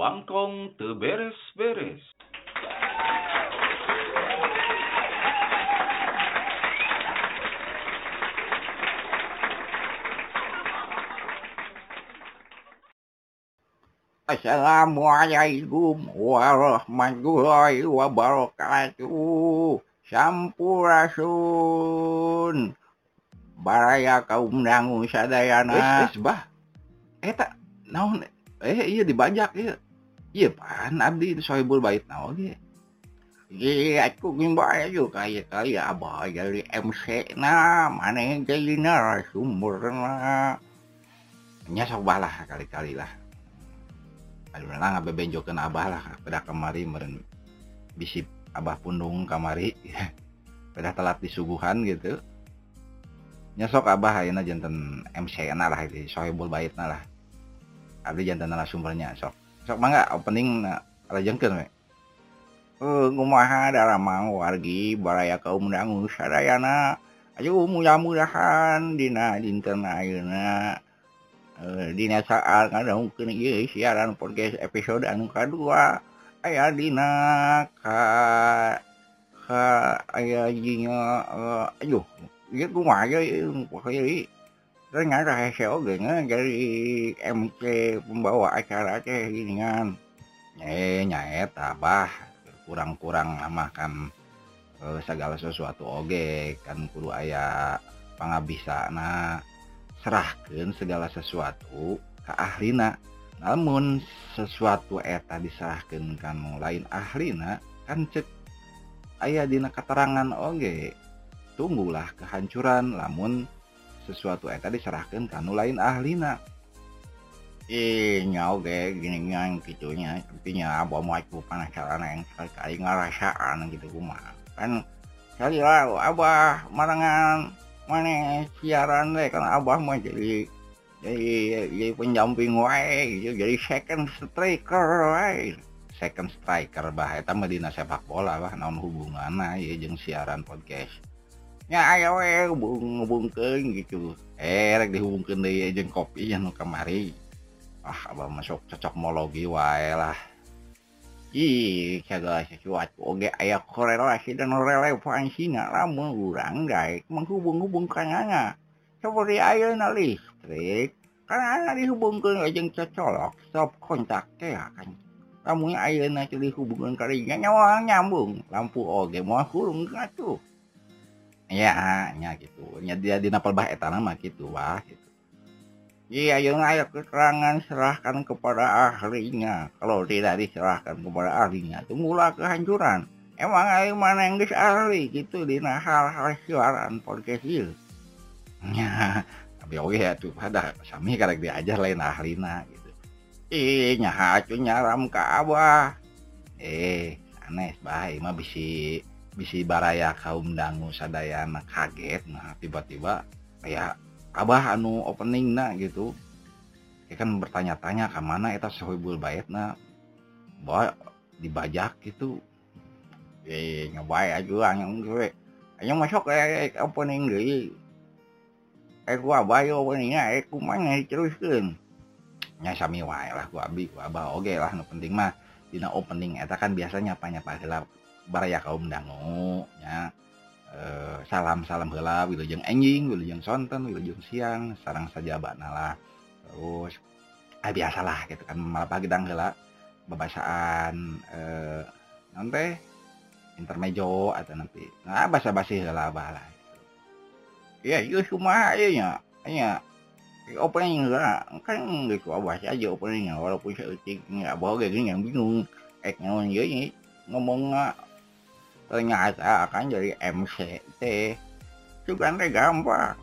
Awangkong teu beres-beres. Assalamualaikum warahmatullahi wabarakatuh. Sampurasun. Baraya kaum dangu sadayana. Eh, eh, bah. Eta naon eh iya dibajak iya. Iya pan abdi itu sohibul bait naon ge. Iya, aku gimbal juga kayak kali abah dari MC na mana yang jadi narasumber na. Nya sok balah kali-kali lah. Aduh lah ngabebenjokeun abah lah pada kemari meren bisi abah pundung kamari. pada telat disuguhan gitu. Nya sok abah ayeuna janten MC na lah di sohibul bait na lah. Abdi janten narasumbernya sok. sok mangga opening na rajengkeun we eh ngumaha daramang wargi baraya kaum dangu sadayana ayo mudah-mudahan dina dinten ayeuna eh dina saat ngadongkeun ieu siaran podcast episode anu kadua aya dina ka ka aya jinya uh, aduh ieu kumaha ieu ternyata oge dengan dari MT pembawa acara teh dengan eh nyaet tabah kurang-kurang lama kan eh, segala sesuatu oge kan kudu aya pengabisa nah serahkan segala sesuatu ke ahlina namun sesuatu eta diserahkan kamu lain ahlina kan cek ayah dina keterangan oge tunggulah kehancuran lamun sesuatu. Eta diserahkeun kanu lain ahlina. Ih, oge gini yang gitunya intinya abah mau aku penasaran yang sekali ngerasaan gitu kumaha. Kan sekali lah abah marangan mana siaran deh kan abah mau jadi jadi jadi penjamping wae gitu jadi second striker wae. Second striker bah eta mah dina sepak bola bah naon hubunganna jeung siaran podcast ngobongken gitu. Eh dihubungkan dejeng kopi yang kamari. Ah Abang masuk cocokmologi walah ih segala sesuatu oge aya korelasi dan relevansi lamun urang daek menghubung-hubungkan anak seperti ayeuna listrik karena dihubungkan ajeng cocolok stop kontak teh ah, kan. Lamun ayeuna dihubungkan kalinya nyawang nyambung. Lampu oge moal kurung atuh. Ya nya gitu nya dia dina pelbah eta mah gitu wah gitu Iya, yang ayat keterangan serahkan kepada ahlinya. Kalau tidak diserahkan kepada ahlinya, tunggulah kehancuran. Emang ayo mana yang dis ahli gitu di hal-hal siaran podcast itu. Ya, tapi oke ya tuh pada sami karek diajar lain ahlina gitu. Ih, nyahacu nyaram ke abah. Eh, aneh baik mah bisi bisi baraya kaum dangu sadayana kaget nah tiba-tiba kayak abah anu opening na gitu ya kan bertanya-tanya ke mana eta sohibul bait na bahwa dibajak gitu Eh, nyobain aja yang gue. Ayo masuk ke opening deui. Eh gua bayo openingnya eh kumaha diteruskeun. nya sami wae lah gua abi gua abah oge lah nu penting mah dina opening eta kan biasanya nyapa-nyapa heula baraya kaum dangu nya eh, salam salam heula wilujeng enjing wilujeng sonten wilujeng siang sarang saja bakna lah terus ah biasalah gitu kan malah pagedang heula babasaan eh nanti intermejo atau nanti nah basa basi heula abah lah Ya, itu cuma nya. Nya opening lah kan gitu abah aja openingnya walaupun seetik nggak bawa gini yang bingung eh ngomong nggak ternyata akan jadi MC teh itu kan gampang.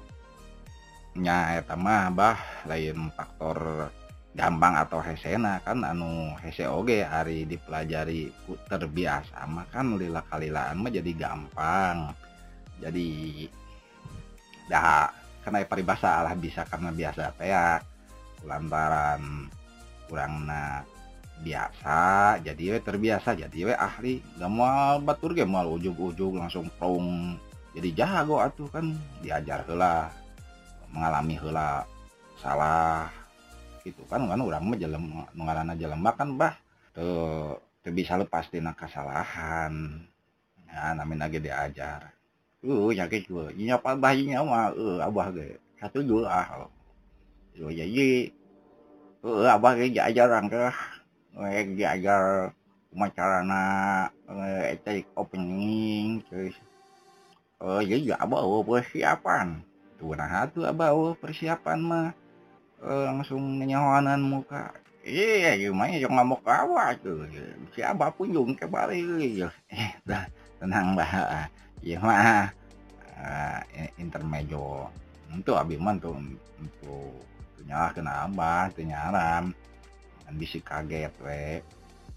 Nya eta mah bah lain faktor gampang atau hesena kan anu hese oge hari dipelajari terbiasa mah kan lila kalilaan mah jadi gampang. Jadi dah karena paribasa lah bisa karena biasa teh ya. Lantaran kurangna biasa jadi we terbiasa jadi we ahli. Gak mau batur ge mau ujug-ujug langsung prong. Jadi jago atuh kan diajar heula mengalami heula salah. Gitu kan kan urang mah jelema nu ngaranna jelema kan bah tuh tuh bisa lepas tina kesalahan ya namin lagi diajar. Uh nyakit gue nyapa bayinya mah? Uh abah ge satu dua ah. Yo jadi uh abah ge diajar angke eh diajar macarana eh take opening terus oh jadi abah persiapan. Tuh nah tuh abah persiapan mah eh, langsung nyawanan muka. Iya gimana yang ngamuk awak tuh. Siapa pun yung kembali eh dah tenang bah iya mah uh, intermejo. Itu abiman tuh untuk nyala kena abah tuh nyaram bisi kaget we.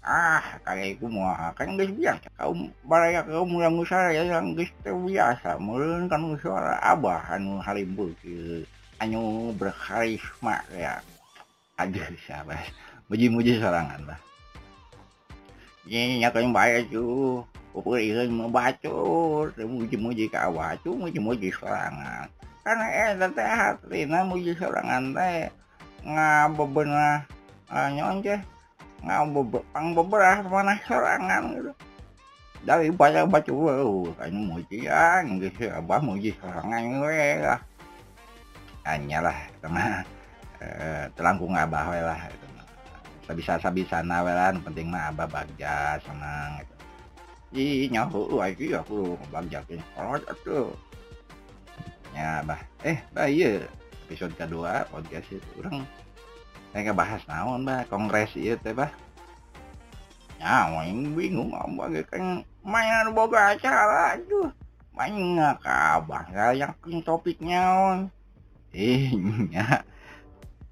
Ah kayak itu mau kan guys biasa. Kaum baraya kaum yang usaha ya yang guys biasa. Meureun kan musara abah anu halimbul ke anu berkarisma ya. Aduh siapa? Muji-muji sorangan lah ini nyata yang baik tuh Kupur membacur, muji-muji kawah, cuma muji-muji sorangan. Karena eh teteh hati, muji sorangan teh ngabebenah Ah, nyon teh ngau beberapa mana serangan gitu. Dari banyak baca wow kan mujian gitu abah muji serangan gue lah. Hanya lah tengah eh, telangkung abah we lah itu sabisa sabisana we lah penting mah abah bagja senang gitu. Ih, nyahu lagi aku bagja kalau oh, tuh. Ya abah. Eh bah iya episode kedua podcast itu orang saya bahas naon bah kongres itu teh bah. Ya, main bingung apa kan mainan boga acara aduh. Main nggak kabah yang topiknya on. Eh, ya.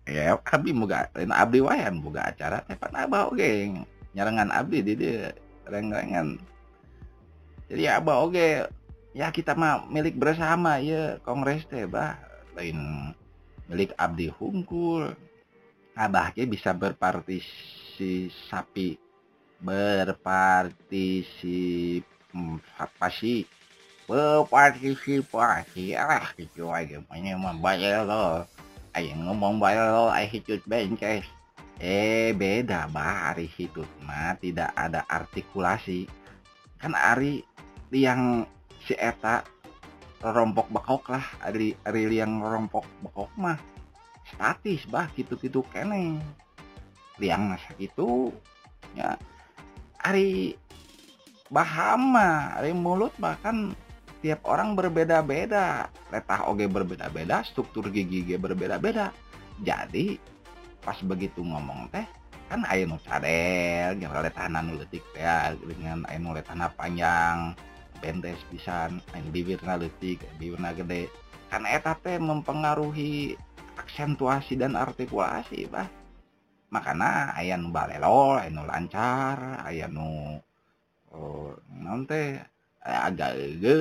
Ya, abdi moga, lain abdi wae boga acara teh pan abah oge. Nyarengan abdi di dia reng-rengan jadi abah oke ya kita mah milik bersama ya kongres teh bah lain milik abdi hungkul abah ke bisa berpartisipasi berpartisipasi berpartisipasi ah gitu aja. Mainnya mah bayar lo ayo ngomong bayar lo ayo hicut bences eh beda bah hari itu mah tidak ada artikulasi. Kan Ari yang si eta rompok bekok lah. Ari Ari yang rompok bekok mah statis bah gitu-gitu kene. Liang masa gitu ya Ari bahama Ari mulut bahkan tiap orang berbeda-beda. Letah oge berbeda-beda struktur gigi ge berbeda-beda. Jadi pas begitu ngomong teh kan aya nu cadel jeung letahna nu leutik teh dengan aya nu panjang bentes pisan main bibirna leutik bibirna gede. Kan eta teh mempengaruhi aksentuasi dan artikulasi bah. Makana aya nu balelo nu lancar aya nu oh, agak ege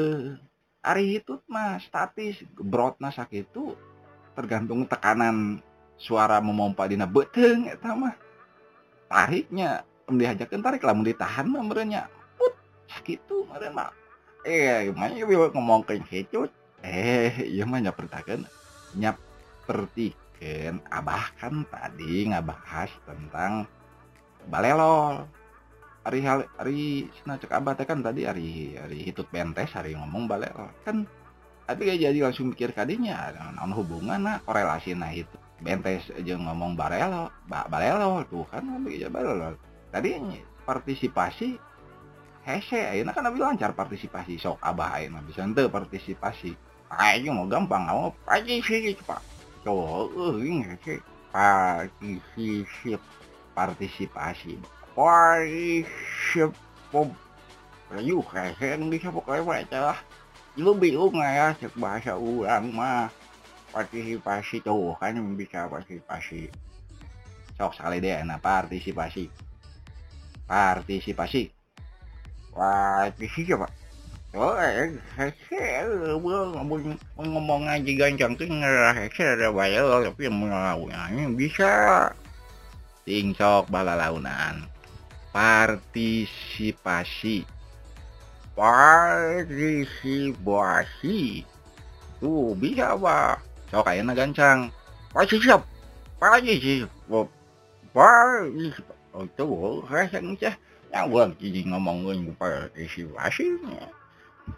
hari itu mah statis brotna sakitu tergantung tekanan suara memompa dina beteng eta mah. Tariknya em dihajakeun tarik lamun ditahan mah merenya put sakitu meureun mah. Eh gimana ya ngomong ke eh iya mah nyapertakeun nyapertikeun abah kan tadi ngabahas tentang balelol. Hari hari sina cek abah teh kan tadi hari hari hitut bentes hari ngomong balelol. Kan tapi gak jadi langsung mikir kadinya non hubungan nah korelasi nah itu bentes aja ngomong barelo ba, balelo tuh kan aja balelo tadi partisipasi hese ayeuna kan lebih lancar partisipasi sok abah ayeuna bisa ente partisipasi. Ayo mau gampang mau partisipasi pak tuh ini hese partisipasi partisipasi partisipasi Ayo, kayak bisa pokoknya baca lah. Lu bingung ya, cek bahasa orang mah partisipasi tuh kan bisa partisipasi. Sok sekali deh nah partisipasi. Partisipasi. Partisipasi apa Oh, eh, ngomong aja gancang tuh ngerasa ada bayar tapi yang melawannya bisa tingsok balalaunan partisipasi partisipasi tuh bisa apa so kayaknya gancang pasti siap sih pasti tuh rasanya cah nyawang jadi ngomongin pada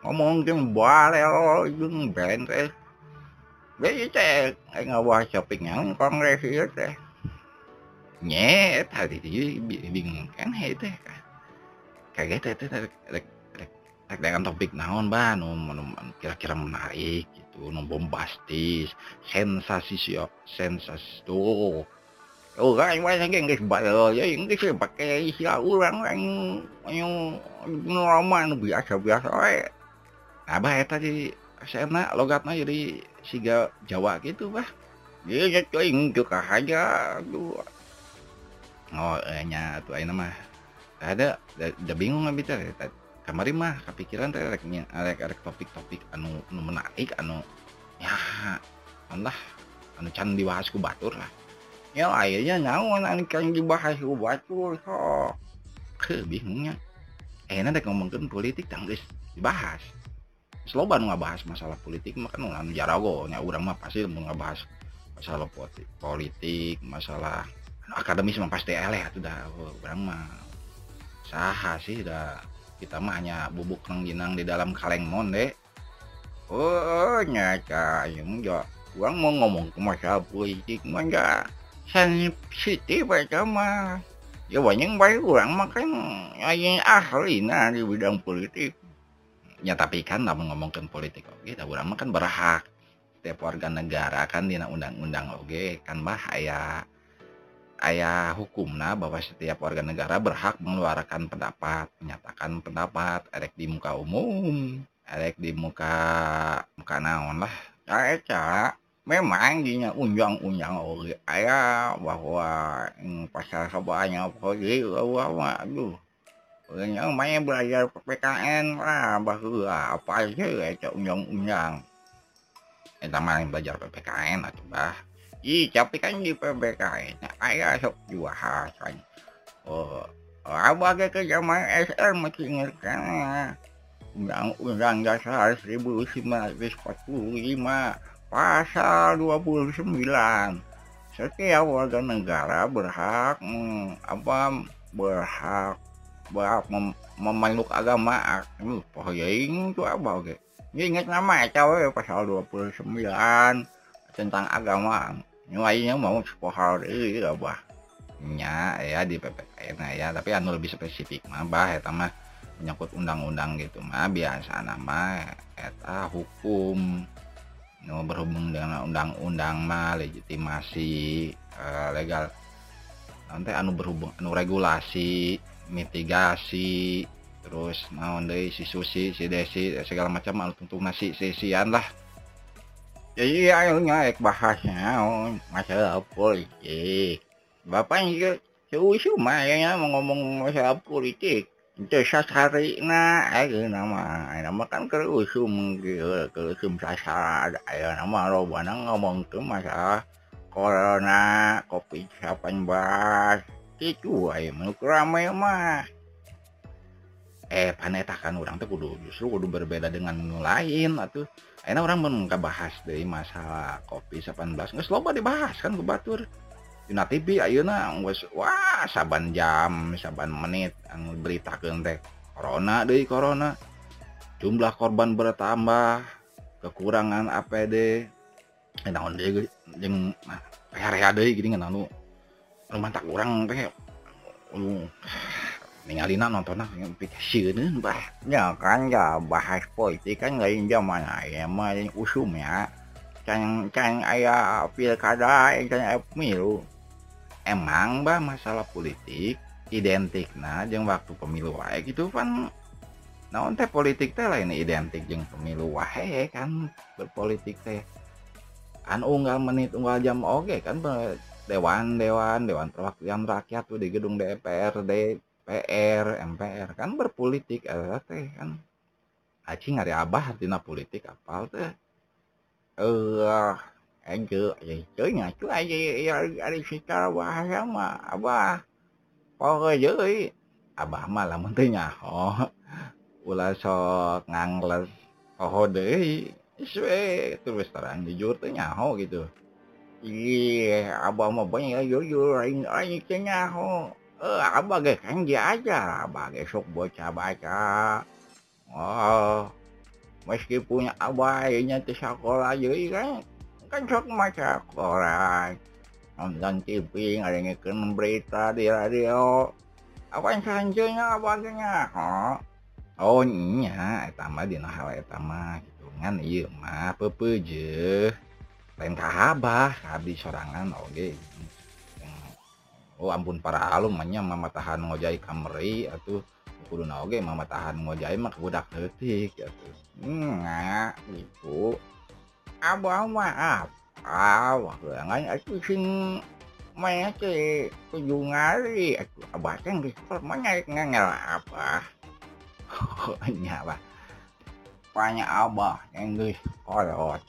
ngomong jeung balelo jeung bentes Jadi teh ngawah shopping yang kongres itu teh nyet hari ini bingung kan hei teh kaget teh teh dengan topik naon bah nu kira-kira menarik gitu nu bombastis sensasi sio sensasi tuh orang yang bahasa Inggris balelo ya Inggris pakai istilah orang yang yang normal biasa biasa eh. Nah, bah tadi sana logatnya jadi siga Jawa gitu bah. Dia ya cuing juga aja tuh. Oh, eh, nya tuh ayeuna mah. Ada udah bingung nggak bicara kemarin mah kepikiran teh rek rek topik-topik anu anu menarik anu ya Allah anu can dibahas ku batur lah ya akhirnya naon anu can dibahas ku batur so ke bingungnya eh nanti ngomongin politik tanggus dibahas sloba nu bahas masalah politik mah kan anu jarago. Nya urang mah pasti mau ngabahas masalah politik masalah akademis mah pasti eleh atuh dah. Urang mah saha sih dah. Kita mah hanya bubuk rengginang di dalam kaleng monde oh nyata yang enggak Uang mau ngomong ke masalah politik mah enggak sensitif aja mah. Ya banyak baik orang makan yang ahli nah di bidang politik ya tapi kan namun ngomongkan politik oke okay, orang mah kan berhak setiap warga negara kan di undang-undang oke kan bah ayah ayah hukumna bahwa setiap warga negara berhak mengeluarkan pendapat, menyatakan pendapat, erek di muka umum, erek di muka muka naon lah. Saya memang dinya unjang-unjang oke ayah bahwa pasal pokoknya bahwa aduh yang main belajar PPKN lah bahwa apa aja ya unjang-unjang. Kita main belajar PPKN atau bah Ih, tapi kan di PBKN ayah sok jualan. Oh, abah ke zaman SR masih ngerti Undang-Undang Dasar 1945 Pasal 29 Setiap warga negara berhak hmm, apa berhak berhak mem memeluk agama ini pokoknya itu apa oke ingat nama ya pasal 29 tentang agama lainnya mau sekolah deh ya bah nya ya di PPKN ya tapi anu lebih spesifik mah bah eta mah menyangkut undang-undang gitu mah biasa nama eta hukum nu berhubung dengan undang-undang mah legitimasi uh, legal. Nanti anu berhubung anu regulasi mitigasi terus naon deui si Susi si Desi segala macam altung nasi sisian lah. Jadi akhirnya ek bahasnya oh, masalah politik bapak juga seusu mah ya mau ngomong masalah politik itu sasari na ayo nama nama kan kerusum kerusum sasar ayo nama robana ngomong tuh masalah corona covid 19 itu ayo menurut ramai mah eh panetakan orang tuh kudu justru kudu berbeda dengan lain atau enak orang pun bahas dari masalah kopi 18 nggak loba dibahas kan ke batur. Dina TV ayeuna geus wah saban jam saban menit anu berita teh corona deui corona. Jumlah korban bertambah kekurangan APD naon deui jeung nah reha-reha deui gini anu rumah tak kurang teh. Ningalina nonton yang pikir bah. Ya kan ya bahas politik kan lain zaman ya mah usum ya. Can can ayah pilkada can ayah pemilu. Emang bah masalah politik identik nah jeng waktu pemilu wae gitu kan. Naon teh politik teh lain identik jeng pemilu wae kan. Berpolitik teh. Kan unggal menit unggal jam oke kan dewan dewan dewan perwakilan rakyat tuh di gedung DPRD PR MPR kan berpolitik ada teh kan. Acing hari abah artinya politik apal teh. Eh enge ya cuy ngacu aja ya ada secara bahasa mah abah. Pokoknya jadi abah mah lamun teh nyaho ulah sok ngangles oh deh terus terang jujur tuh nyaho gitu Iya, abah mah banyak jujur, aing aing cenah ho. Eh, abah ge kangji aja, abah ge sok baca-baca. Oh, meskipun abah nya di sekolah jadi kan kan sok maca koran. Nonton TV, ngarengikeun berita di radio. Apa sanjeunya abah ge nya ho. Oh, nya eta mah dina hal eta mah hitungan iya mah pepeujeuh. Lain kahabah abdi sorangan oke oh ampun para alum manya mama tahan ngojai kameri atau kudu oge mama tahan ngojai mah budak detik gitu Nga gitu abah mah apa? Ngan aku sing maya ke ngari aku abah kan di mana ngangel apa nya lah banyak abah yang geus kolot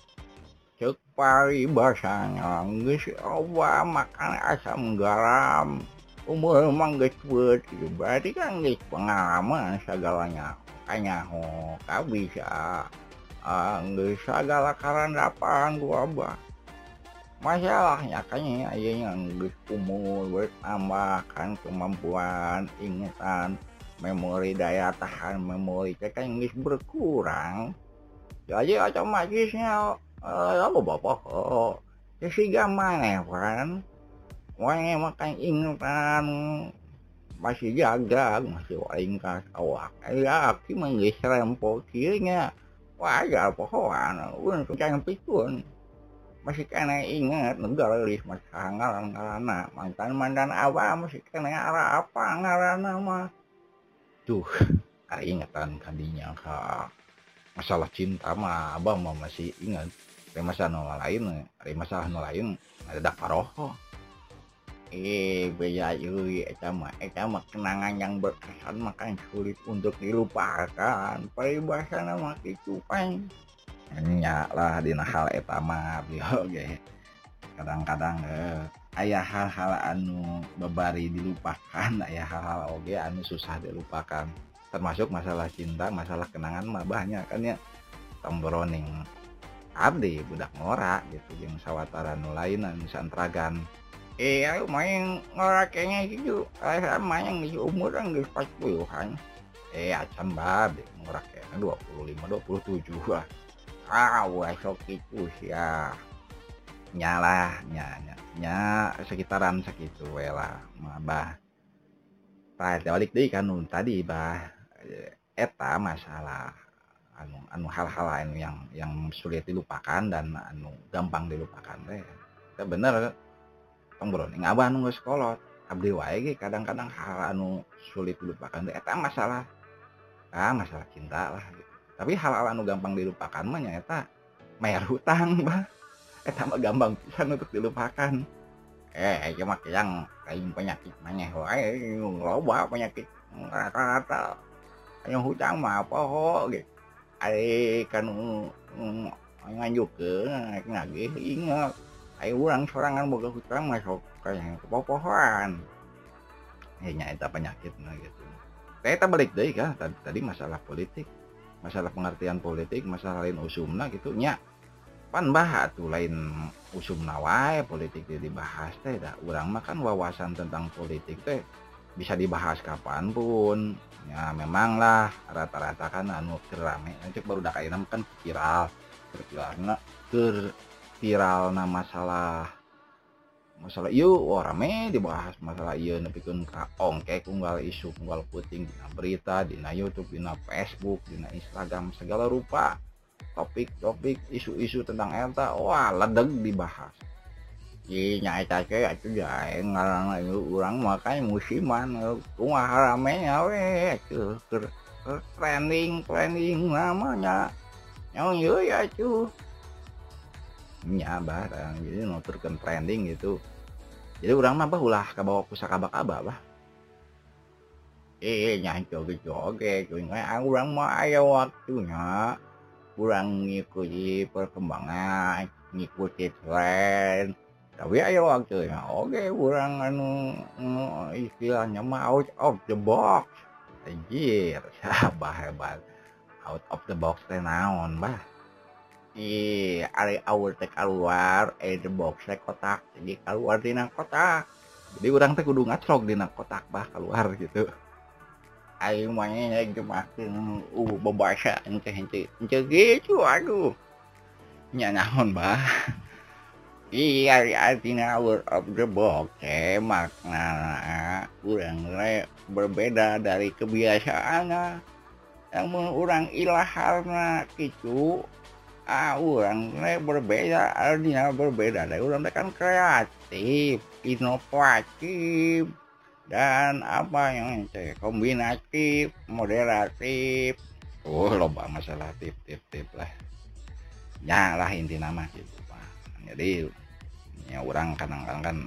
pari basanya geus abah makan asam garam. Umur emang geus beut berarti kan geus pengalaman segalanya. Makanya oh kau bisa uh, geus segala karandapan gua abah masalahnya kayaknya ayahnya geus umur bertambah kan kemampuan ingatan memori daya tahan memori kan geus berkurang. Jadi otomatisnya uh, apa bapak? Oh sehingga mana kan? Wah, makan ingatan masih jaga masih waringkas awak. Ya aki menggis rempo kirinya. Wajar pohon. Untuk jangan pikun masih kena ingat negara lis masa ngaran ngarana mantan mantan apa masih kena arah apa ngarana mah tuh ingatan kandinya ka masalah cinta mah abang mah masih ingat masalah lain ada masalah lain ada paroho eh beda yui eta mah kenangan yang berkesan makan sulit untuk dilupakan peribahasa nama kan nya lah di hal eta mah oke kadang-kadang eh, ayah hal-hal anu bebari dilupakan ayah hal-hal oke anu susah dilupakan termasuk masalah cinta masalah kenangan mah banyak kan ya tombroning abdi budak ngora gitu yang sawatara nu lain santragan Iya, main ngoraknya gitu. Saya main umur kan di pas puluhan. Eh, acam babe ngoraknya 25, 27 lah. Ah, esok itu ya. Nyala, nyanya, nya sekitaran segitu lah, mabah. Balik deh kan tadi bah eta masalah anu anu hal-hal lain yang yang sulit dilupakan dan anu gampang dilupakan teh. bener broning abah nunggu sekolot abdi wae kadang-kadang hal anu sulit dilupakan eta masalah ah masalah cinta lah gitu. tapi hal-hal anu gampang dilupakan mah nyata mayar hutang bah eta mah gampang pisan untuk dilupakan. Eh cuma yang kayak penyakit mana wae loba penyakit. Rata-rata. Yang hutang mah apa ho gitu kan ngage ingat ayo orang sorangan boga hutang masuk kayak kepopohan ya nyata penyakit nah gitu kita balik deh kan tadi, tadi masalah politik. Masalah pengertian politik masalah lain usumna gitu nya pan bah tuh lain usum nawai politik itu dibahas teh dah orang makan wawasan tentang politik teh bisa dibahas kapan pun. Ya memang lah rata-rata kan anu kerame cek baru dah kayak kan viral. Viral ke viral nah masalah masalah iya wah rame dibahas masalah iya nepikeun ka ongke unggal isu unggal puting dina berita dina YouTube dina Facebook dina Instagram segala rupa. Topik-topik isu-isu tentang eta wah ledeg dibahas Iya nyai ke itu ya ngarang orang makanya musiman kumaha rame we ke trending trending namanya yang ya cuy nya barang jadi nuturkan trending gitu jadi orang mah bah ulah kabawa pusaka kaba bah eh nyanyi joget joget orang mah ayo waktunya kurang ngikuti perkembangan ngikuti tren tapi ayo waktunya oke kurang anu, anu istilahnya mah out of the box. Anjir sabar hebat out of the box teh naon bah? Iya, ada awal teh keluar, eh the box kotak, jadi keluar di kotak. jadi orang teh kudu ngacrok di kotak bah keluar gitu. Ayo mainnya gemakin uh bebaca ente ente ente gitu aduh. Nyanaon bah iya artinya out of the box makna kurang berbeda dari kebiasaan yang orang ilahar gitu ah orang berbeda artinya berbeda dari orang kan kreatif inovatif dan apa yang cek kombinatif moderatif. Oh loba masalah tip tip tip lah. Ya lah inti nama gitu jadi ya orang kadang-kadang kan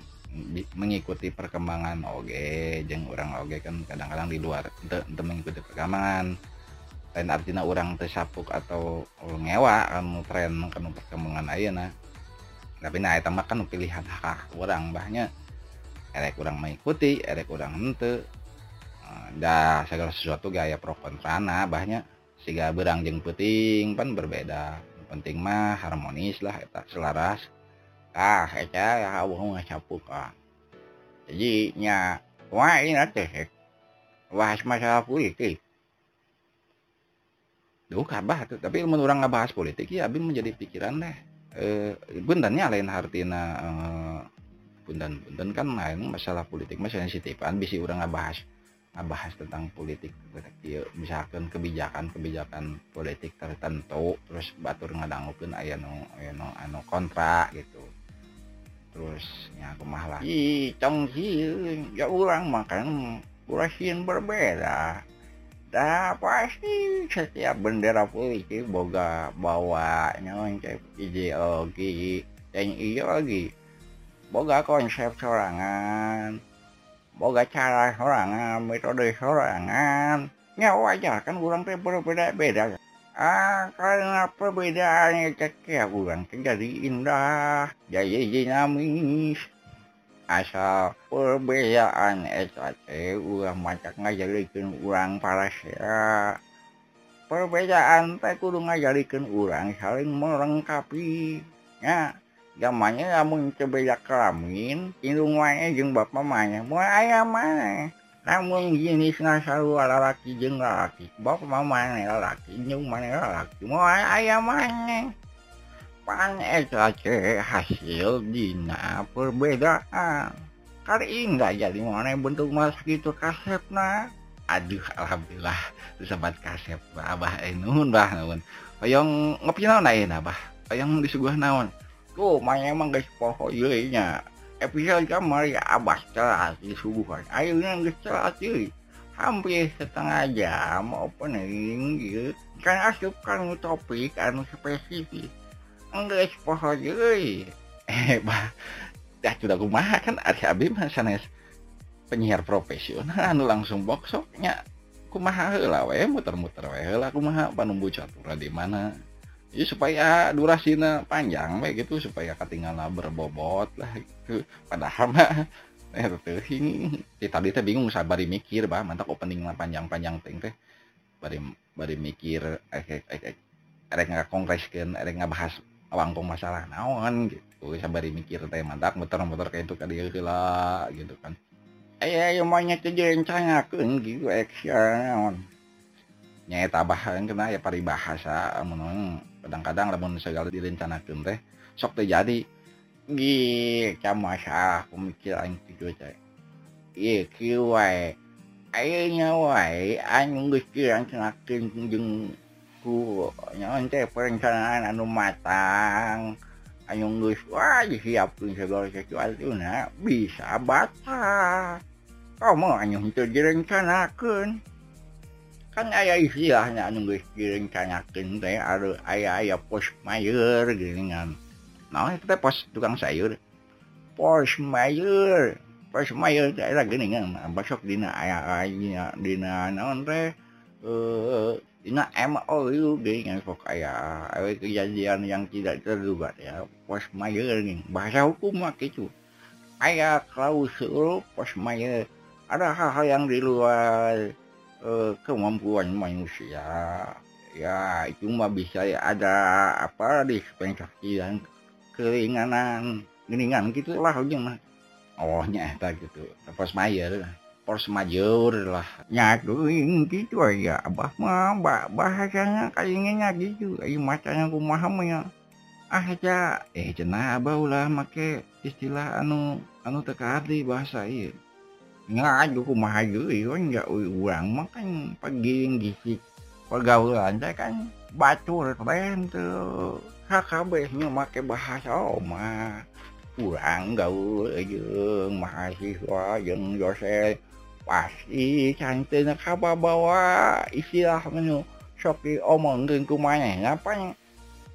mengikuti perkembangan oge jeng orang oge kan kadang-kadang di luar untuk mengikuti perkembangan. Lain artinya orang tersapuk atau ngewa kan tren kan perkembangan aja nah tapi nah itu kan pilihan hak orang bahnya erek kurang mengikuti erek kurang ente. Dah segala sesuatu gaya pro kontrana bahnya siga berang jeng puting pan berbeda. Penting mah harmonis lah selaras ah eta ya awang ngacapuk ah jadi nya wah ini teh bahas masalah politik Duh kabah tuh tapi menurut orang nggak bahas politik ya abis menjadi pikiran deh eh benarnya lain artinya eh, punten-punten kan lain masalah politik mas sensitifan bisa orang ngebahas ngebahas tentang politik misalkan kebijakan-kebijakan politik tertentu terus batur ngadangukeun aya nu aya nu anu kontra gitu terusnya kemahlah tong ya ulang makan kurasin berbeda. Dah pasti setiap bendera politik boga bawa nyaman ideologi dan ideologi. Boga konsep sorangan boga cara sorangan metode sorangan. Ya wajar kan orang berbeda-beda. Ah, karena perbedaannya cekek orang jadi indah, jadi dinamis. Asal perbedaan eta teh urang maca ngajalikeun urang parasea. Perbedaan teh kudu ngajalikeun urang saling melengkapi. Ya, zamannya lamun teu beda kelamin, indung wae jeung bapa maneh, moal aya maneh. Namun jenis ngasaru lalaki jeung lalaki bapak mamanya lalaki jeung mana lalaki mau ayah mana? Pan eta hasil dina perbedaan. Kali enggak jadi mana bentuk mas gitu kasepna aduh alhamdulillah. Sahabat kasep abah enun bah naon hoyong ngopi naon ayeuna bah hoyong disuguh naon? Tuh main emang guys poho nya episode kamar ya abah celas di subuhan. Akhirnya guys celas cuy hampir setengah jam opening gitu kan asup kan topik anu spesifik. Enggak poho yuy eh bah dah sudah kumaha kan? Ada abi mah sanes penyiar profesional anu langsung boxoknya kumaha heula we muter-muter we heula kumaha panumbu catur di mana ya supaya durasinya panjang baik gitu. Supaya ketinggalan berbobot lah gitu. Padahal mah eh ya, tadi teh bingung sabari mikir bah mantap opening lah panjang-panjang ting teh. Bari bari mikir eh eh eh, eh erek nggak kongreskeun erek nggak bahas wangkong masalah naon gitu. Sabari mikir teh mantap muter-muter kayak itu kali lah gitu kan. Eh yang banyak direncanyakeun gitu action nyata bahan kena ya paribahasa menurut kadang-kadang lamun segala direncanakan teh sok teh jadi Gih, sama sah pemikiran gitu teh. Iya, kiwai. Ayahnya wai, anu gustiran senakin jeng ku. Nyaman teh perencanaan anu matang. Anu gus, wah disiapin segala sesuatu na bisa batal. Kamu anu itu direncanakan. kan ayah istilahnya anu geus direncanakeun teh ada ayah ayah pos mayer nah itu teh pos tukang sayur? Pos mayer. Pos mayer teh lah gini kan besok dina ayah aya dina naon teh eh dina MOU gini kan pok ayah ayah kejadian yang tidak terduga ya pos mayer geuning bahasa hukum mah gitu ayah klausul pos mayer. Ada hal-hal yang di luar uh, kemampuan manusia. Ya cuma bisa ya, ada apa dispensasi dan keringanan geningan gitulah aja mah. Allahnya eta gitu pos mayer force major lah. Nyaduin gitu ya abah mah bah, bahasanya kayaknya gitu. Ayo macanya kumaha ya. Ah aja eh cenah abah ulah make istilah anu anu teka arti bahasa iya aja kumaha juga kan nggak orang mah kan pagi gigi pergaulan saya kan batur lain tuh HKB nya make bahasa oma kurang gaul jeung mahasiswa jeung dosen pasti cantik kaba bawa istilah menu sopi omong dan kumanya apa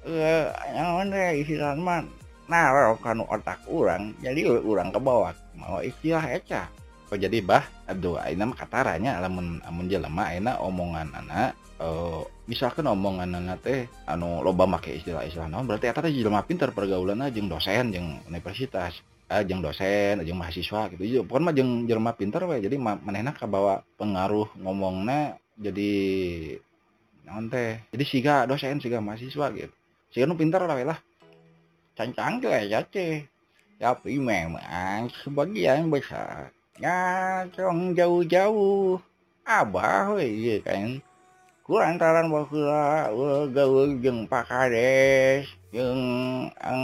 eh naon deh istilah man naruh kanu otak urang jadi urang ke bawah mau istilah eca oh jadi bah? Aduh aina mah kataranya lamun amun jelema aina omongan anak uh, misalkan omongan anak teh anu loba make istilah-istilah naon berarti eta teh jelema pinter pergaulan jeung dosen jeung universitas ah, jeung dosen jeung mahasiswa gitu. Jadi pokoknya mah jeung jelema pinter we jadi manehna kabawa pengaruh ngomongna jadi naon teh jadi siga dosen siga mahasiswa gitu. Siga nu pinter lah lah. Cancang ya ceh tapi memang sebagian besar ya tong jauh-jauh Abah we kan ku antaran bakula gaul jeung pakades jeung ang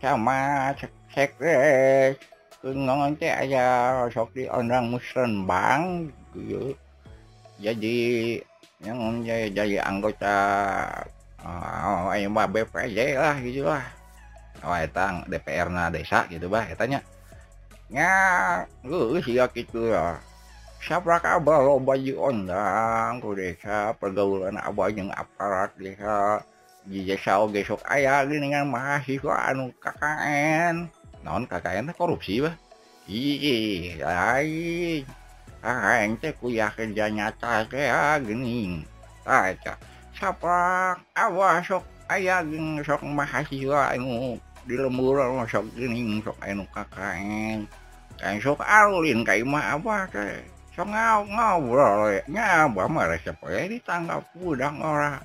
camat sekres kungon teh aya sok diondang musren bang gitu. jadi yang jadi, jadi anggota oh, ayo mah BPD lah gitu lah oh, etang DPR na desa gitu bah etanya siap itulah kabar lobajiondang desa pergaulan Abang aparat desa. Sao besok aya dengan mahasiswa anu KKN non KKN korupsi Bah. Ku kerja nyata gening siapa? Awak sok aya sok mahasiswa di lemburan masuk gini sok anu kakak kayak sok alin kayak mah apa teh sok ngau ngobrol nya abah mah resep ya ditangkap budak ora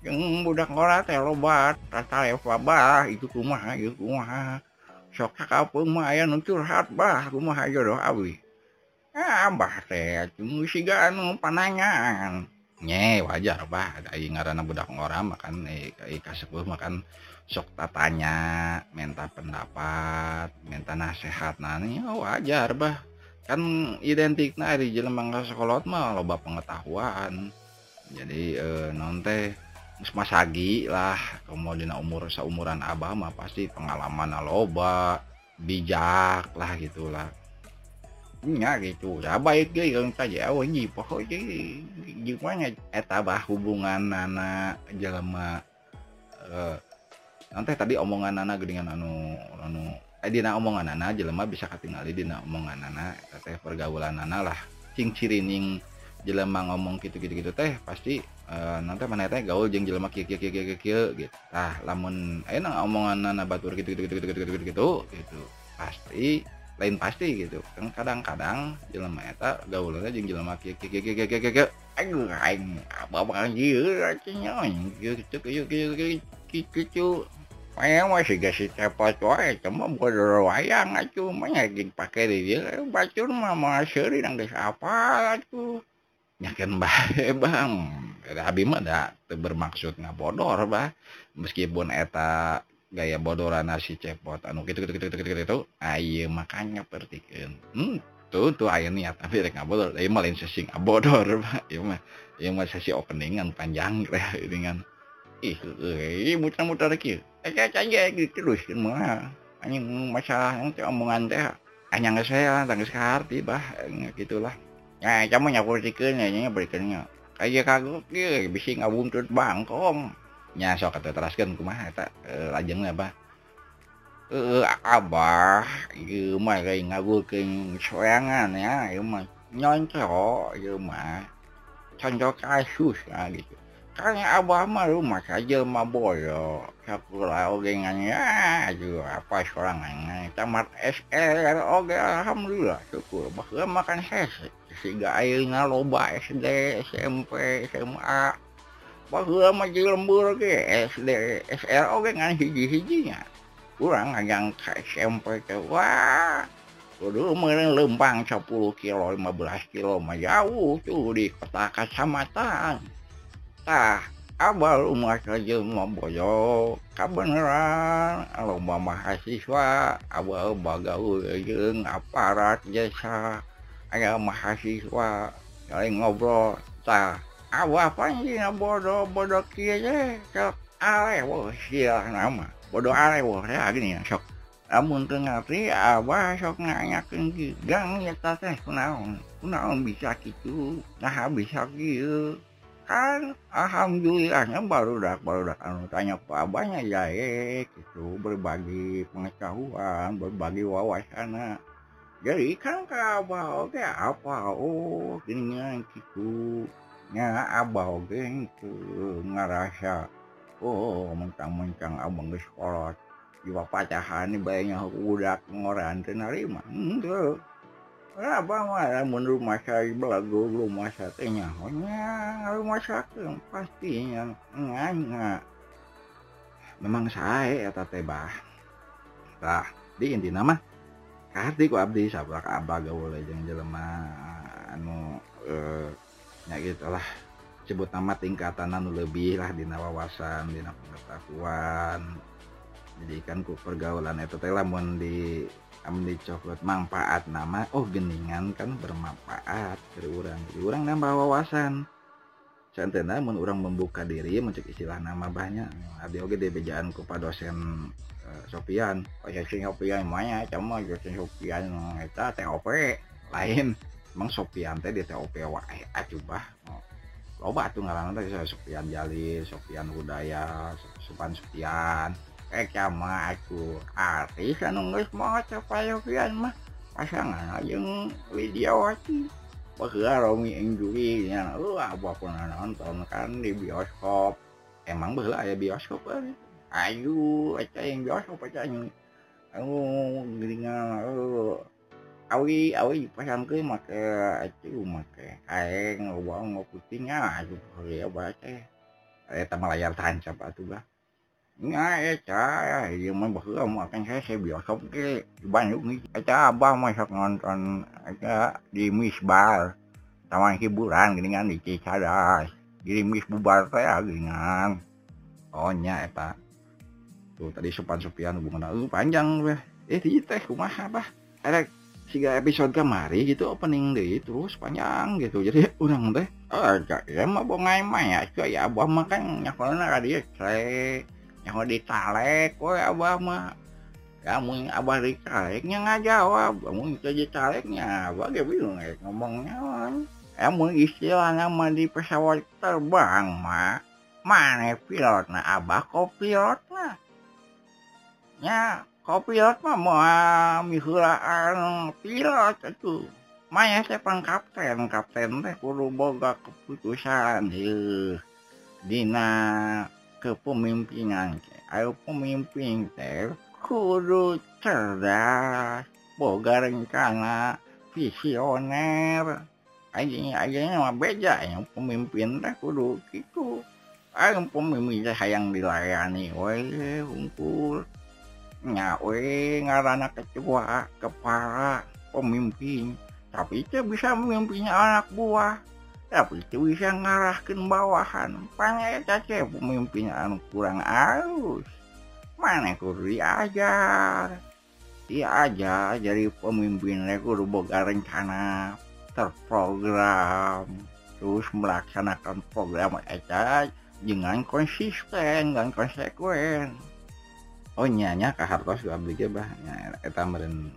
yang budak ora teh lobat rata leva bah itu rumah itu rumah sok kakapung mah aya nu curhat bah rumah aja doh abi ah bah teh cuma siga anu panangan nye wajar bah ada ngaran budak orang makan eh, eh kasih makan sok tatanya minta pendapat minta nasihat nani oh, wajar bah kan identik nah di jalan sekolot mah loba pengetahuan jadi eh, non teh masagi lah kemudian umur seumuran abah mah pasti pengalaman loba bijak lah gitulah nya gitu ya baik ge yang saja oh ini pokoknya gimana eta bah hubungan anak jelema eh, nanti tadi omongan nana dengan anu anu eh dina omongan nana jelema bisa ketinggali dina omongan nana teh pergaulan nana lah cing cirining jelema ngomong gitu gitu gitu teh pasti uh, nanti mana teh gaul jeng jelema kia kia kia kia kia gitu ah lamun enak omongan nana batur gitu gitu gitu gitu gitu gitu gitu, gitu. pasti lain pasti gitu kan kadang-kadang jelema eta gaulnya jeng jelema kia kia kia kia kia kia kia aduh aing bapak anjir anjing gitu gitu gitu gitu Maya masih kasih cepat wae, cuma bukan wayang acu, maya gin pakai dia, bacur mah masih nang desa apa acu. Nyakin bae bang, abi mah ada bermaksud ngabodor bah, meskipun eta gaya bodoran nasi cepot anu gitu gitu gitu gitu gitu, gitu. ayo makanya pertikan hmm tuh tuh ayo niat tapi rek ngabodor ayo mah lain sesi ngabodor bah, iya mah iya mah sesi openingan panjang ini kan ih muter-muter gitu terus masalah omongan teh hanya saya hati bah gitulah kamunya politiknya berikutnya aja kagu bisa ngabuntut Bangkom nyasok atau teraskan rumah lajengnya bah eh Abah Yuma kayak ngagukin soyangan ya Yuma nyoncok Yuma contoh kasus lah gitu Katanya Abah mah lu mah saja mah boyo. Sakulah oge nganya juga apa sorangan tamat SR oge alhamdulillah syukur bahwa makan hese. Sehingga ayeuna loba SD, SMP, SMA. Bahwa mah lembur ge SD, SR oge ngan hiji-hijinya. Kurang agang ke SMP ke wah Kudu meureun lempang 10 kilo 15 kilo mah jauh tuh di kota kecamatan. tah abal umat jelma boyo kabeneran lomba mahasiswa abal bagaul jeung aparat jasa aya mahasiswa saling ngobrol tah awah panjina bodoh bodoh kieu teh sok areweuh sia nama bodoh areweuh teh agni sok amun teu ngerti abah sok nanyakeun ki gang eta teh kunaon kunaon bisa kitu nah bisa kieu kan. Alhamdulillahnya baru dak baru dak anu tanya Abahnya ya gitu. Berbagi pengetahuan berbagi wawasan jadi kan ke Abah oke apa? Oh gini gitu. Nya Abah oke itu ngerasa oh mentang-mentang abang ke sekolah di pacahan ini banyak udah ngoran tenarima enggak. Ah, Abang rumah saya belagu rumah saya nyahonya rumah saya pasti yang nganya. Memang saya eta teh bah. Tah, di inti nama karti ku abdi sabrak abah gaul jeung jelema anu eh nya gitu lah sebut nama tingkatan anu lebih lah dina wawasan dina pengetahuan jadi kan ku pergaulan eta teh lamun di amun dicoklat manfaat nama oh geningan kan bermanfaat. Ke orang jadi orang nambah wawasan. Santena mun orang membuka diri mencek istilah nama banyak. Ada oke di bejaan ku dosen uh, Sofian. Oh ya sing Sofian maya cuma dosen Sofian eta TOP lain emang Sofian teh di TOP wae. Acubah loba tuh ngaranna teh Sofian Jalil Sofian Budaya Supan Sofian aku artis nulis mauan pasangan Widiawati Rominya euh, apapun nonton kan di bioskop. Emang be ya bioskop Ayu yang bioskop euh. awi awi pasang ke make itu make aeng ngobong ngoputingnya aduh ya baca. Eh tamal layar tancap atuh bah. Nga iya mah bahwa makan saya saya bioskop ke di Bandung. Eca abah masuk nonton Eca di Misbar. Taman hiburan gini kan di Cicadas. Di Mis bubar gini Oh nya eta. Tuh tadi sopan sopian hubungan uh, panjang weh. Eh di teh kumaha bah. Ada tiga episode kemari gitu opening deh terus panjang gitu jadi orang teh oh ya mah bongai mah ya ya abah makan nyakolana ka dia yang ditalek we abah mah. Kamu yang abah ditaleknya nggak jawab kamu itu ditaleknya abah dia bingung ya ngomongnya kamu istilahnya mah di pesawat terbang mah mana pilot nah abah kok pilot nah ya kok pilot mah mau mihulaan pilot itu Maya saya pang kapten, kapten teh kudu boga keputusan, heuh, dina kepemimpinan ayo pemimpin teh kudu cerdas boga rencana visioner. Aja anjingnya mah beda yang pemimpin teh kudu gitu ayo pemimpin teh hayang dilayani weh unggul nya we ngarana kecewa kepala pemimpin. Tapi itu bisa memimpinnya anak buah. Tapi itu bisa ngarahkan bawahan. Pannya cace pemimpin anu kurang halus. Mana kudu diajar? Diajar jadi pemimpin kudu boga rencana terprogram. Terus melaksanakan program eta dengan konsisten dan konsekuen. Oh nyanya kahartos juga beli bah eta meren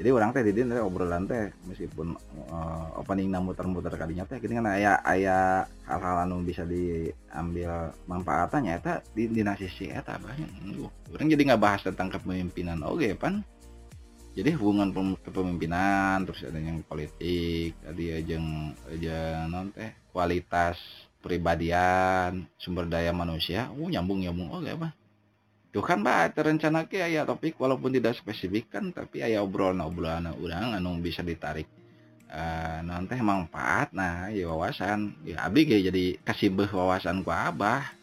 jadi orang teh di teh obrolan teh meskipun uh, opening namu muter-muter kalinya teh gini kan ayah ayah hal-hal anu bisa diambil manfaatnya eta di di sisi eta banyak orang jadi nggak bahas tentang kepemimpinan oke okay, pan. Jadi hubungan kepemimpinan terus ada yang politik tadi aja aja non teh kualitas pribadian sumber daya manusia uh nyambung nyambung oke okay, pan Tuh kan Mbak terencana ke ayah topik walaupun tidak spesifik kan tapi ayah obrolan obrolan orang anu bisa ditarik. Uh, nanti manfaat nah ya wawasan. Ya kayak jadi kasih beh wawasan ku abah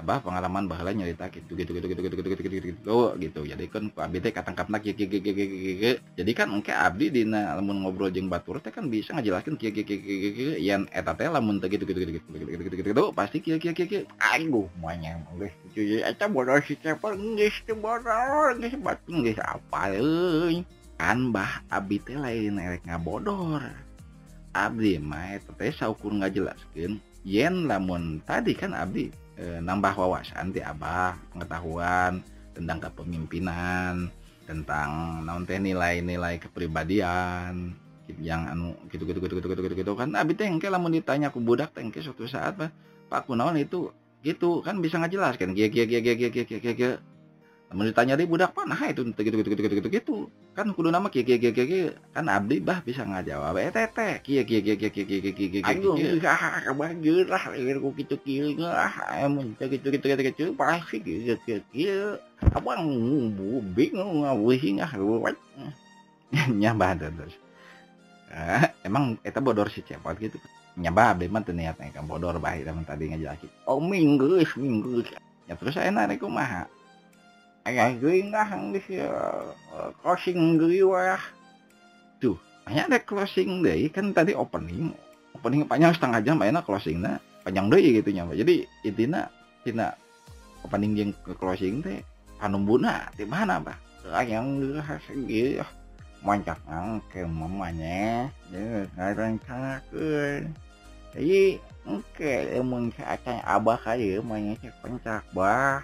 Abah pengalaman bahala nyerita gitu gitu gitu gitu gitu gitu gitu gitu gitu gitu jadi kan ku abdi teh katangkapna kieu kieu kieu kieu kieu jadi kan engke abdi dina lamun ngobrol jeung batur teh kan bisa ngajelaskeun kieu kieu kieu kieu kieu yan eta teh lamun teh gitu gitu gitu gitu gitu gitu gitu gitu pasti kieu kieu kieu aduh moanya geus kieu eta bodoh si cepet geus teu bodoh geus batu geus apa euy kan bah abdi teh lain erek ngabodor abdi mah eta teh saukur ngajelaskeun yen lamun tadi kan abdi e, nambah wawasan di abah pengetahuan tentang kepemimpinan tentang naon teh nilai-nilai kepribadian yang anu gitu gitu gitu gitu gitu gitu, gitu. kan abi teh engke lamun ditanya ku budak teh engke suatu saat pak pak kunaon itu gitu kan bisa ngajelaskan kia kia kia kia kia kia kia kia namun ditanya di budak panah itu gitu gitu gitu gitu gitu gitu kan kudu nama kia kia kia kia kan abdi bah bisa ngajawab eh teh teh kia kia kia kia kia kia kia kia kia Aduh, ah, kabah gerah, lir ku kitu kieu ah, emun teu kitu kitu kitu kitu pasti kieu kieu kieu. Abang bu bingung ngaweuhing ah ruwet. nyambah terus Eh, emang eta bodor si cepot gitu nyambah abdi mah teu niat kan bodor bah eta mah tadi ngajelakeun Oh minggeus minggeus. ya terus ayeuna rek kumaha ayah gering lah Inggris ya. Crossing gue wah tuh hanya ada closing deh. Kan tadi opening. Opening panjang setengah jam mainnya closing nah panjang deh gitu nyampe jadi intinya intinya opening yang ke closing teh panumbuna di mana bah yang gitu. Mancak ke mamanya. Ya, Sekarang kakun jadi oke emang akan abah kali mainnya pencak bah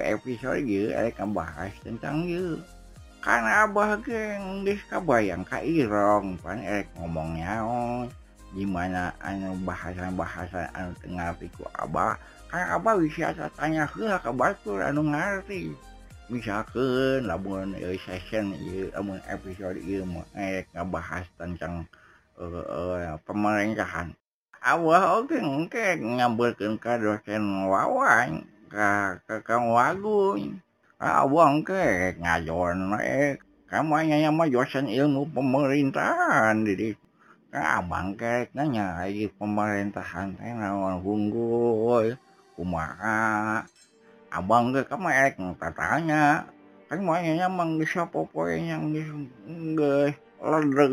episode kabar tentang you karena Abah geng di kabayang Ka Irong pan erek ngomong nyaon oh, gimana anu bahasan-bahasan anu tengah piku Abah? Karena Abah bisa tanya ke kabartur anu ngerti misalkan lamun e, session e, lamun episode e, erek ngebahas tentang uh, pemerintahan. Abah oke okay, okay, ngabulkan ka dosen wawan kang Agung awang ke ngajon eh kamunya yang mah dosen ilmu pemerintahan jadi abang ke nanya lagi pemerintahan teh naon unggul kumaha abang ke kamu erek katanya kan muanya mang bisa popoe yang geus ledeg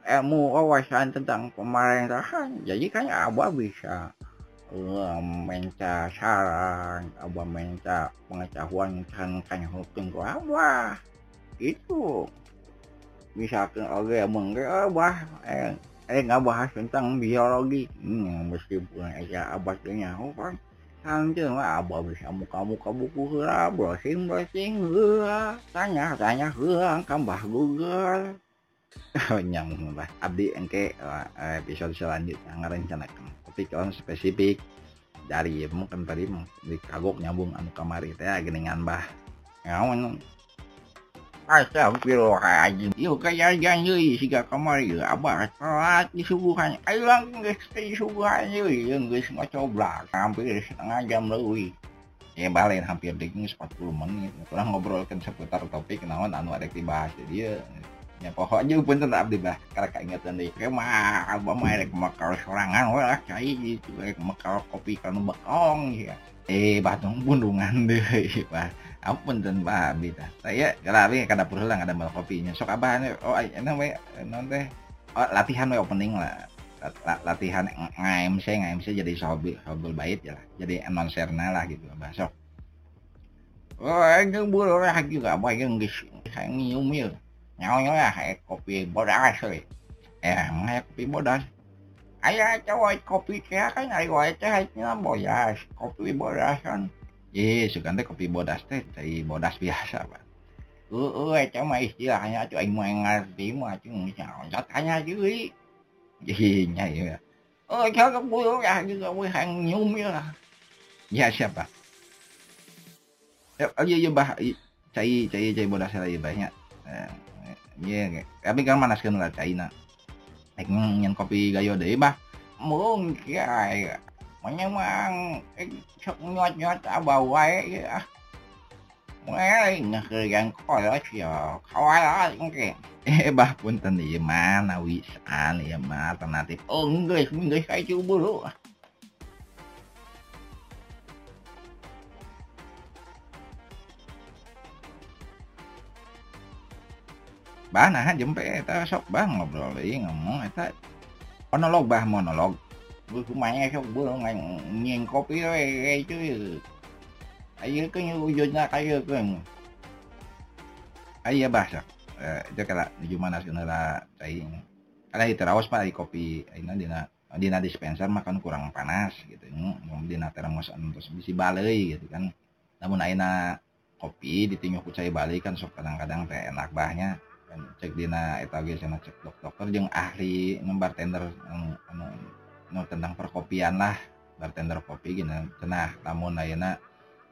ilmu wawasan tentang pemerintahan jadi kan abah bisa gua minta saran abah minta pengetahuan tentang hukum abah itu. Misalkan orang yang menggerabah eh, eh nggak bahas tentang biologi. Hmm, meskipun aja abah punya hukum Anjing mah abah bisa muka-muka buku lah browsing-browsing lah tanya-tanya lah kambah google. Nyambung lah abdi ente episode selanjutnya ngerencanakan topik on spesifik. Dari mungkin tadi di kagok nyambung anu kamari teh geningan bah ngaon. Astagfirullahaladzim. Yuk kaya janji siga kamari yuk abah salat di subuhan. Ayo lang geus di subuhan yuk geus ngocoblak hampir setengah jam leuwih. ya balen hampir ding 40 menit. Kurang ngobrolkan seputar topik naon anu ada dibahas. Jadi ya ya pokoknya pun tetap abdi bah karena keingetan deh Kayak mah abah mah rek makal sorangan we lah cai gitu rek makal kopi kanu bekong ya. eh batung bundungan deh bah ampun dan bah tah saya kalau abdi kada perlu lah ada mal kopinya. Sok abah anu, oh enak we non teh oh, latihan we opening lah. Lat- lat- latihan nge-MC nge-MC jadi sobil sobil bait ya lah. Jadi announcer lah gitu abah sok. Oh, yang buru nyonya hãy copy bỏ ra rồi em happy bỏ đơn ấy ra cháu ơi, copy ra cái này rồi chứ hay nó bỏ ra copy bỏ ra son ye sự cần tới copy bỏ đắt thế thì bỏ đắt biasa bạn ừ ừ cháu mày chỉ là nha cho anh mang điểm mà chứ không sao sao cả nha chứ ý. Gì, nhảy ơi cháu không vui ra chứ không vui hàng nhung như là ya siapa ya ayo yo bah cai cai cai bodas lagi banyak Eh, Iya, tapi kan manaskeun lah caina. Nek nyen kopi gayo deui bah. Mungkin ya. Manya mang eh, sok nyot-nyot abah wae ya. Wae ngakeureun kolos ya. Kawalah engke. Eh bah punten ieu mah nawisan ieu mah alternatif. Oh, geus geus kayu buru. Nah jempe eta sok bah ngobrol deui ngomong eta monolog bah monolog. Kumanya sok burung nyeng kopi we cuy ayo kan wujudnya kayak kan ayo bah sok. Eh, itu kala di mana sebenarnya cai ada itu rawas di kopi. Ini dina dina dispenser makan kurang panas gitu ngomong dina termos terus bisi balai gitu kan. Namun aina kopi ditinggal ku cai balik kan sok kadang-kadang teh enak bahnya cek dina eta ge sama cek dokter jeung ahli bartender tentang perkopian lah. Bartender kopi gini cenah namun ayeuna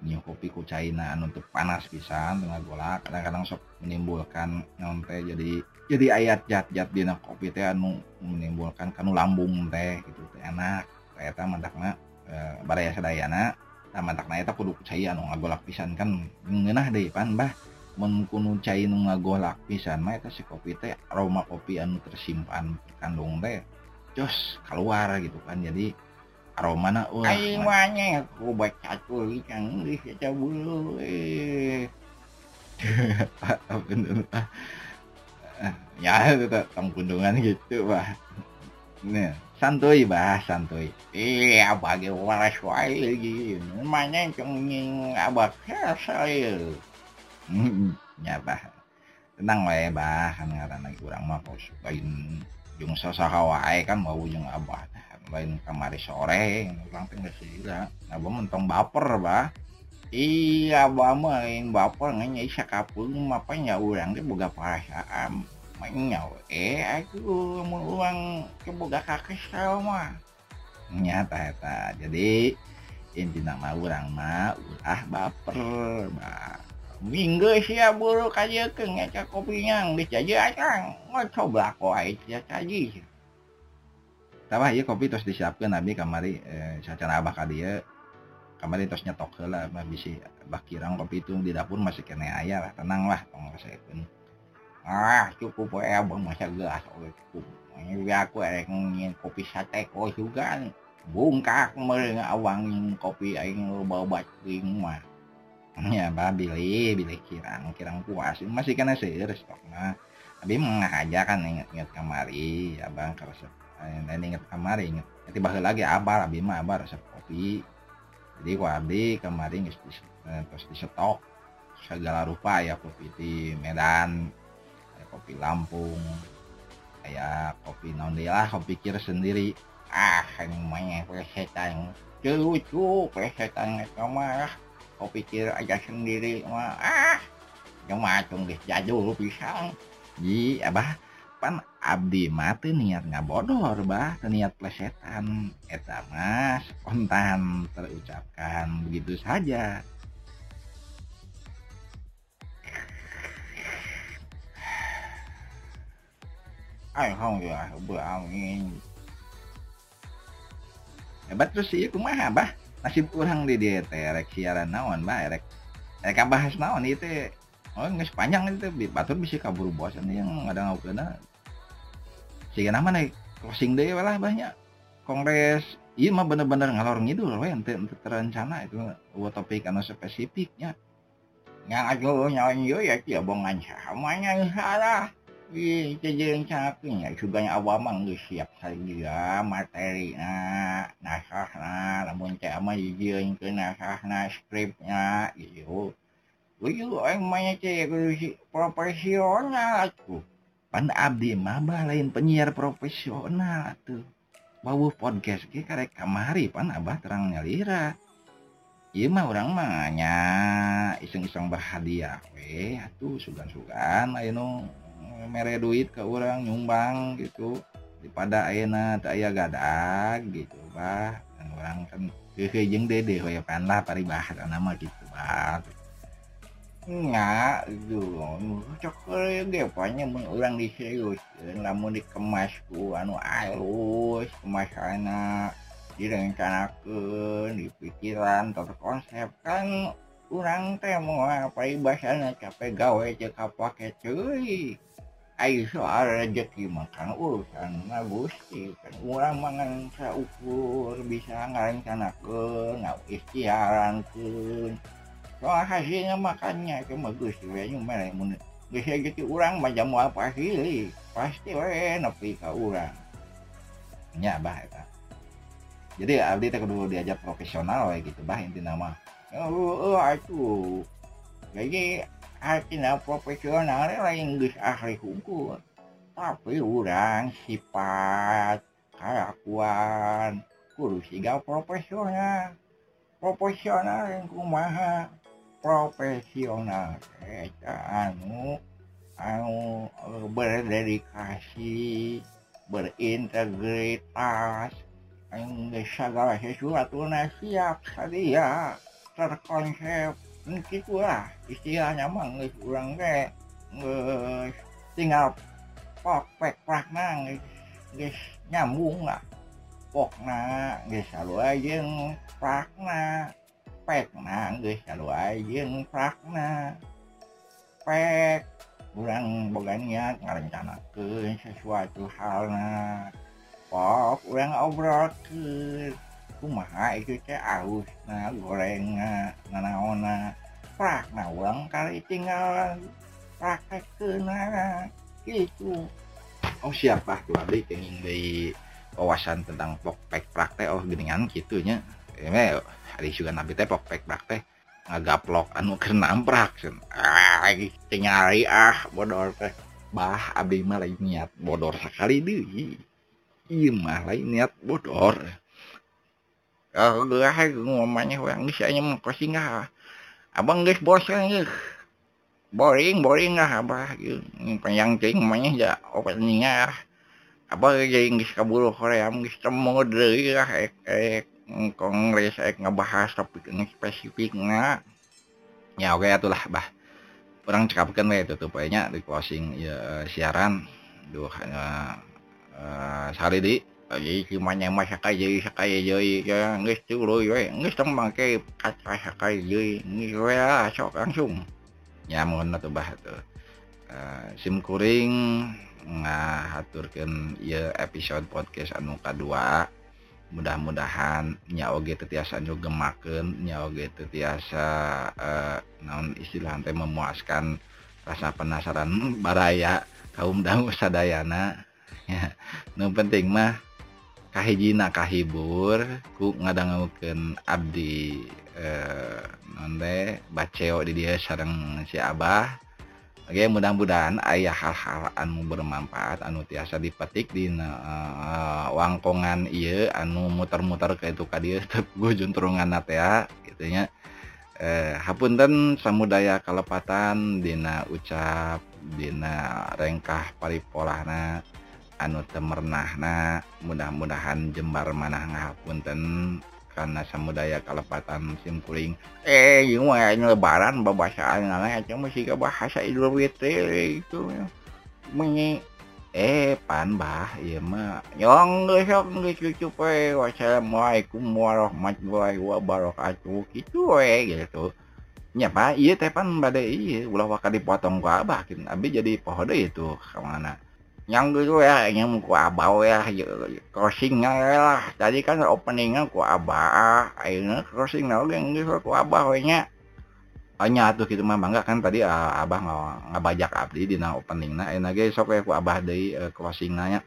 nyium kopi ku China anu teu panas pisan tengah golak kadang-kadang sok menimbulkan naon teh jadi jadi ayat jat-jat dina kopi teh anu menimbulkan kanu lambung teh gitu teh enak eta teh e, baraya sadayana tah mantakna eta kudu cai anu ngagolak pisan kan ngeunah deui pan bah. Mun kudu cai nu ngagolak pisan mah eta si kopi teh aroma kopi anu tersimpan kandung teh jos keluar gitu kan. Jadi aroma na wah aing wanya aku baca tulis yang geus eta bulu eh. Ya itu tang kundungan gitu bah nih santuy bah santuy. Iya bagi waras wae lagi. Namanya cenging abah saya nyata tenang wae bah. Kan ngaran lagi kurang mah kos lain jung sasaha wae kan mau jung abah lain kamari sore orang teh geus sila abah mentong baper bah. Iya abah mah lain baper nganya isa kapung mapanya urang teh boga perasaan mainnya eh aku mau uang ke boga kakek sama nyata eta jadi inti nama urang mah ulah baper bah. buruk aja ke ngeca kopinya bisa aja akang ngocok belako aja kaji tambah iya kopi terus disiapkan nabi kamari eh, secara abah kali ya kamari terus nyetok lah mah bisa bakirang kopi itu di dapur masih kena ayah lah tenang lah tong saya pun ah cukup ya bang masa gelas oh cukup ini aku ada ngin kopi sate kok juga bungkak mereng awangin kopi aing loba bat mah ya bah bilih bilih kirang kirang puas. Masih kena sih stok mah tapi mengah aja kan inget-inget kamari ya bang resep dan inget kamari inget nanti bahas lagi abar abi mah abar resep kopi jadi ku abdi kamari nggak terus di stok segala rupa ya kopi di Medan kopi Lampung kayak kopi non lah kopi kira sendiri. Ah ini namanya pesetan lucu pesetan marah kopi kira aja sendiri mah ah cuma deh jadul pisang. Ji abah pan abdi mati niat ngabodor bah niat plesetan. Eta mas spontan terucapkan begitu saja. Alhamdulillah berangin. Hebat terus sih kumaha bah nasib kurang di dia teh siaran naon bah rek. Rek bahas naon itu oh nggak sepanjang itu batur bisa kabur bos ini yang ada kena sih nama nih closing deh lah banyak kongres iya mah bener-bener ngalor ngidul we ente terencana itu buat topik anu spesifiknya. Yang aja nyawa ya kia bongan samanya salah Ijeng saking ya juga awak mang siap saja materi na nasah na lamun cek ama ijeng ke nasah na skripnya gitu. Uyu yang mainnya cek profesional tuh pan abdi mah lain penyiar profesional tuh bawa podcast ke karek kamari pan abah terang nyalira Iya mah orang mah nya iseng-iseng berhadiah we atuh sugan-sugan ayo mere duit ke orang nyumbang gitu. Daripada ayana tak ayah gadag gitu bah. Dan orang kan hehe jeng dede hoyapan lah paribah nama gitu bah. Nggak gitu. Cokor dia eh, banyak mun orang diserius. Lamun dikemas ku anu alus. Kemas anak direncanakan di pikiran atau kan orang teh mau apa ibasana capek gawe cek apa cuy. Ayo soal rezeki makan urusan ngagusti kan orang mangan ukur bisa ngarencanakeun ngau ikhtiaran soal hasilnya makannya cuma gusti we mere mun bisa jadi orang macam apa sih pasti we nepi ke orang nya bah eta jadi abdi teh kudu diajak profesional we gitu bah inti nama. Oh, oh aku jadi artinya profesional lain geus ahli hukum tapi orang sifat kalakuan kudu siga profesional profesional yang kumaha profesional eta anu anu berdedikasi berintegritas yang segala sesuatu siap sadia terkonsep gitulah istilahnya mah geus urang teh geus tinggal perfect prakna geus nyambung lah pokna geus salua jeung prakna pekna geus salua jeung prakna pek kurang boga niat ngarencanakeun sesuatu halna pok urang obrolkeun kumaha itu teh aus nah goreng nah naon prak nah orang kali tinggal praktek ke nah gitu oh siapa tuh abdi pengen di wawasan tentang pokpek praktek oh geningan gitunya ini hari juga nabi teh pokpek praktek ngagaplok anu kena amprak ah nyari ah bodor teh bah abdi mah lain niat bodor sekali deh iya mah lain niat bodor Oh, gue ngomongnya orang bisa mah pasti nggak. Abang guys bosan guys. Boring, boring lah abah. Panjang cing namanya ya openingnya. Abah jadi guys kabur Korea, guys temu deh ya, ek ek kongres ek ngebahas topik ini spesifik nah ya oke okay, itulah bah orang cekapkan we itu tuh pokoknya di closing ya siaran duh hanya uh, sehari di jadi cumanya mah sakai jadi sakai jadi ya nggak dulu ya nggak tembang kayak kata sakai jadi nggak ya sok langsung ya mohon tuh bah tuh uh, sim kuring ngahaturkan ya episode podcast anu kedua. Mudah-mudahan nyaoge tetiasa nyugemakeun nyaoge tetiasa uh, naon istilah teh memuaskan rasa penasaran baraya kaum dangu sadayana. Ya penting mah kahijina kahibur ku ngadangken Abdi eh, nonde baceo di dia sareng si Abah. Oke mudah-mudahan ayah hal-hal anu bermanfaat anu tiasa dipetik di uh, wangkongan iya anu muter-muter ke itu tadi gujunturungan ya ah, gitunya eh, hapunten samudaya kalepatan Dina ucap Dina rengkah paripolana anu temernahna mudah-mudahan jembar manah ngahapunten karena samudaya kalepatan simkuring eh yung lebaran babasaan na nga cuma sih bahasa idul fitri itu menyi eh pan bah iya mah. Nyong gesok geus cucu pe wassalamualaikum warahmatullahi wabarakatuh. Gitu we gitu. Nya pak iya teh pan bade iya ulah waka dipotong ku abah abi jadi pohon itu ke mana yang gitu ya yang ku abah ya crossingnya lah. Tadi kan openingnya ku abah akhirnya crossing lagi yang gitu ku abah nya hanya tuh gitu mah bangga kan tadi uh, abah nggak bajak abdi di na openingnya. Enak ge sok ku abah dari uh, closingnya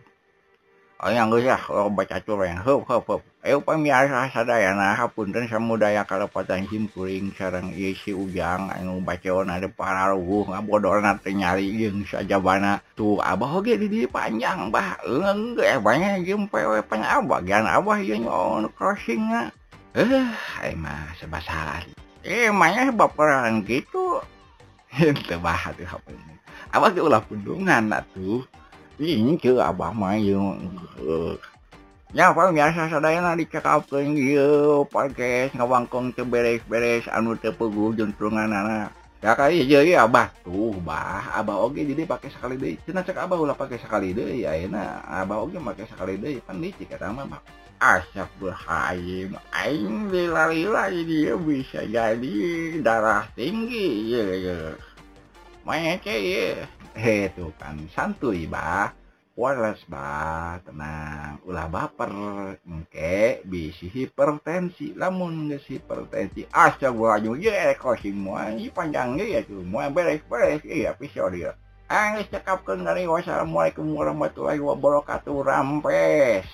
baca hapunten samudaya kalepatan Jimkuring sarang isi ujang anu bacaon ada para ruh ngabodor nyari jeung sajabana tuh Abah oge di dieu panjang Bah leunggeuk eh banyak jeung PW pan Abah gian Abah ieu nyon crossingna eh ai mah sebasaran eh mah baperan gitu teu bahat hapun Abah ge ulah pundungan atuh ini ke abah mah yung ya apa biasa sadayana dicekapkeun ieu podcast ngawangkong teu beres-beres anu teu puguh juntrungan anak ya kali jadi abah. Tuh bah abah oge jadi pakai sekali deh cina cek abah ulah pakai sekali deh ya enak abah oge pakai sekali deh kan licik kata mah asap berhaim aing lila-lila dia bisa jadi darah tinggi ya ya Maya ya he tuh kan santuy bah. Waras bah. Tenang ulah baper. Engke bisi hipertensi. Lamun geus hipertensi astagfirullahaladzim. Ye kosing semua ini panjang ya tuh. Moal beres-beres iya episode ya Angis cekapkeun dari wassalamualaikum warahmatullahi wabarakatuh. Rampes